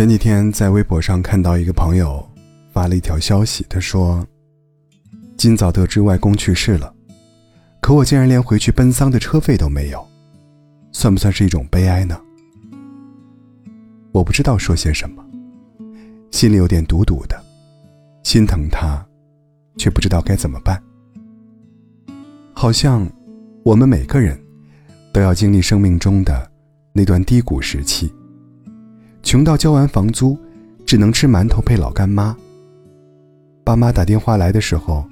前几天在微博上看到一个朋友发了一条消息，他说：“今早得知外公去世了，可我竟然连回去奔丧的车费都没有，算不算是一种悲哀呢？”我不知道说些什么，心里有点堵堵的，心疼他，却不知道该怎么办。好像我们每个人都要经历生命中的那段低谷时期。穷到交完房租，只能吃馒头配老干妈。爸妈打电话来的时候，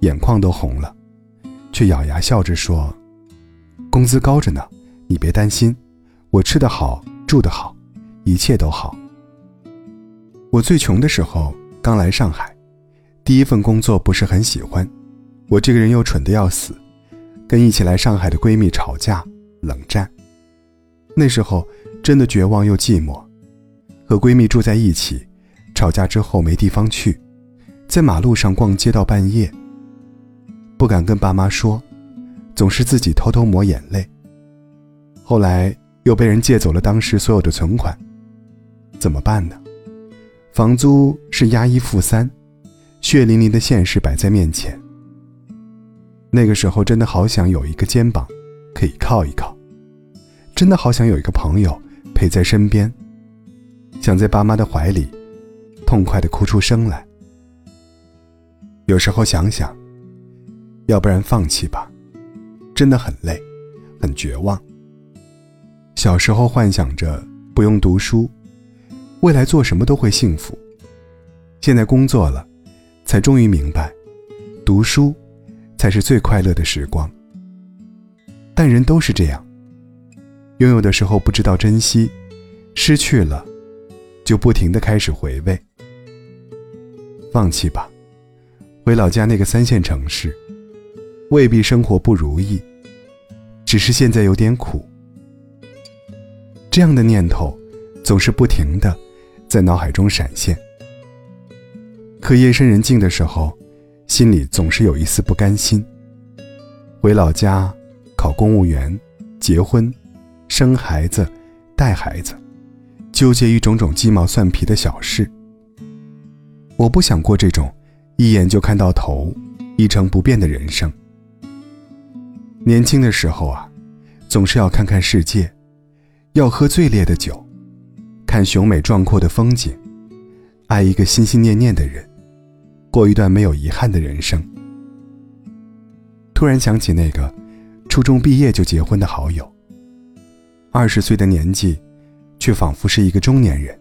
眼眶都红了，却咬牙笑着说：“工资高着呢，你别担心，我吃得好，住得好，一切都好。”我最穷的时候刚来上海，第一份工作不是很喜欢，我这个人又蠢得要死，跟一起来上海的闺蜜吵架冷战。那时候真的绝望又寂寞。和闺蜜住在一起，吵架之后没地方去，在马路上逛街到半夜。不敢跟爸妈说，总是自己偷偷抹眼泪。后来又被人借走了当时所有的存款，怎么办呢？房租是押一付三，血淋淋的现实摆在面前。那个时候真的好想有一个肩膀可以靠一靠，真的好想有一个朋友陪在身边。想在爸妈的怀里，痛快的哭出声来。有时候想想，要不然放弃吧，真的很累，很绝望。小时候幻想着不用读书，未来做什么都会幸福。现在工作了，才终于明白，读书才是最快乐的时光。但人都是这样，拥有的时候不知道珍惜，失去了。就不停的开始回味，放弃吧，回老家那个三线城市，未必生活不如意，只是现在有点苦。这样的念头总是不停的在脑海中闪现。可夜深人静的时候，心里总是有一丝不甘心。回老家，考公务员，结婚，生孩子，带孩子。纠结于种种鸡毛蒜皮的小事，我不想过这种一眼就看到头、一成不变的人生。年轻的时候啊，总是要看看世界，要喝最烈的酒，看雄美壮阔的风景，爱一个心心念念的人，过一段没有遗憾的人生。突然想起那个初中毕业就结婚的好友，二十岁的年纪。却仿佛是一个中年人。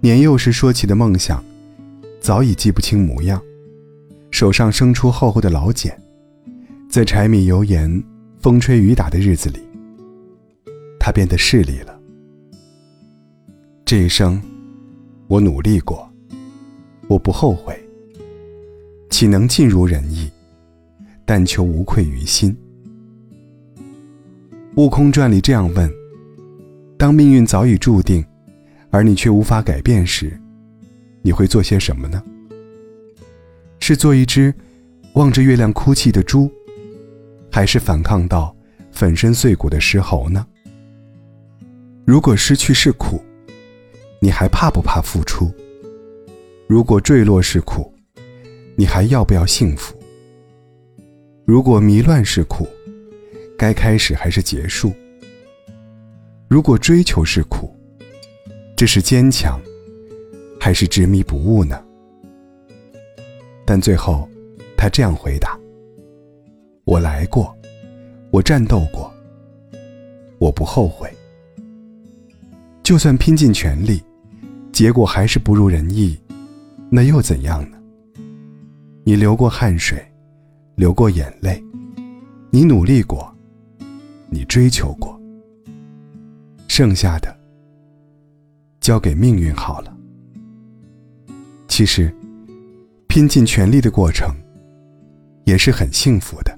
年幼时说起的梦想，早已记不清模样。手上生出厚厚的老茧，在柴米油盐、风吹雨打的日子里，他变得势利了。这一生，我努力过，我不后悔。岂能尽如人意？但求无愧于心。《悟空传》里这样问。当命运早已注定，而你却无法改变时，你会做些什么呢？是做一只望着月亮哭泣的猪，还是反抗到粉身碎骨的石猴呢？如果失去是苦，你还怕不怕付出？如果坠落是苦，你还要不要幸福？如果迷乱是苦，该开始还是结束？如果追求是苦，这是坚强，还是执迷不悟呢？但最后，他这样回答：“我来过，我战斗过，我不后悔。就算拼尽全力，结果还是不如人意，那又怎样呢？你流过汗水，流过眼泪，你努力过，你追求过。”剩下的，交给命运好了。其实，拼尽全力的过程，也是很幸福的。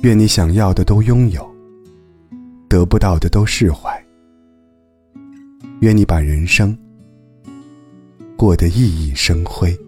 愿你想要的都拥有，得不到的都释怀。愿你把人生过得熠熠生辉。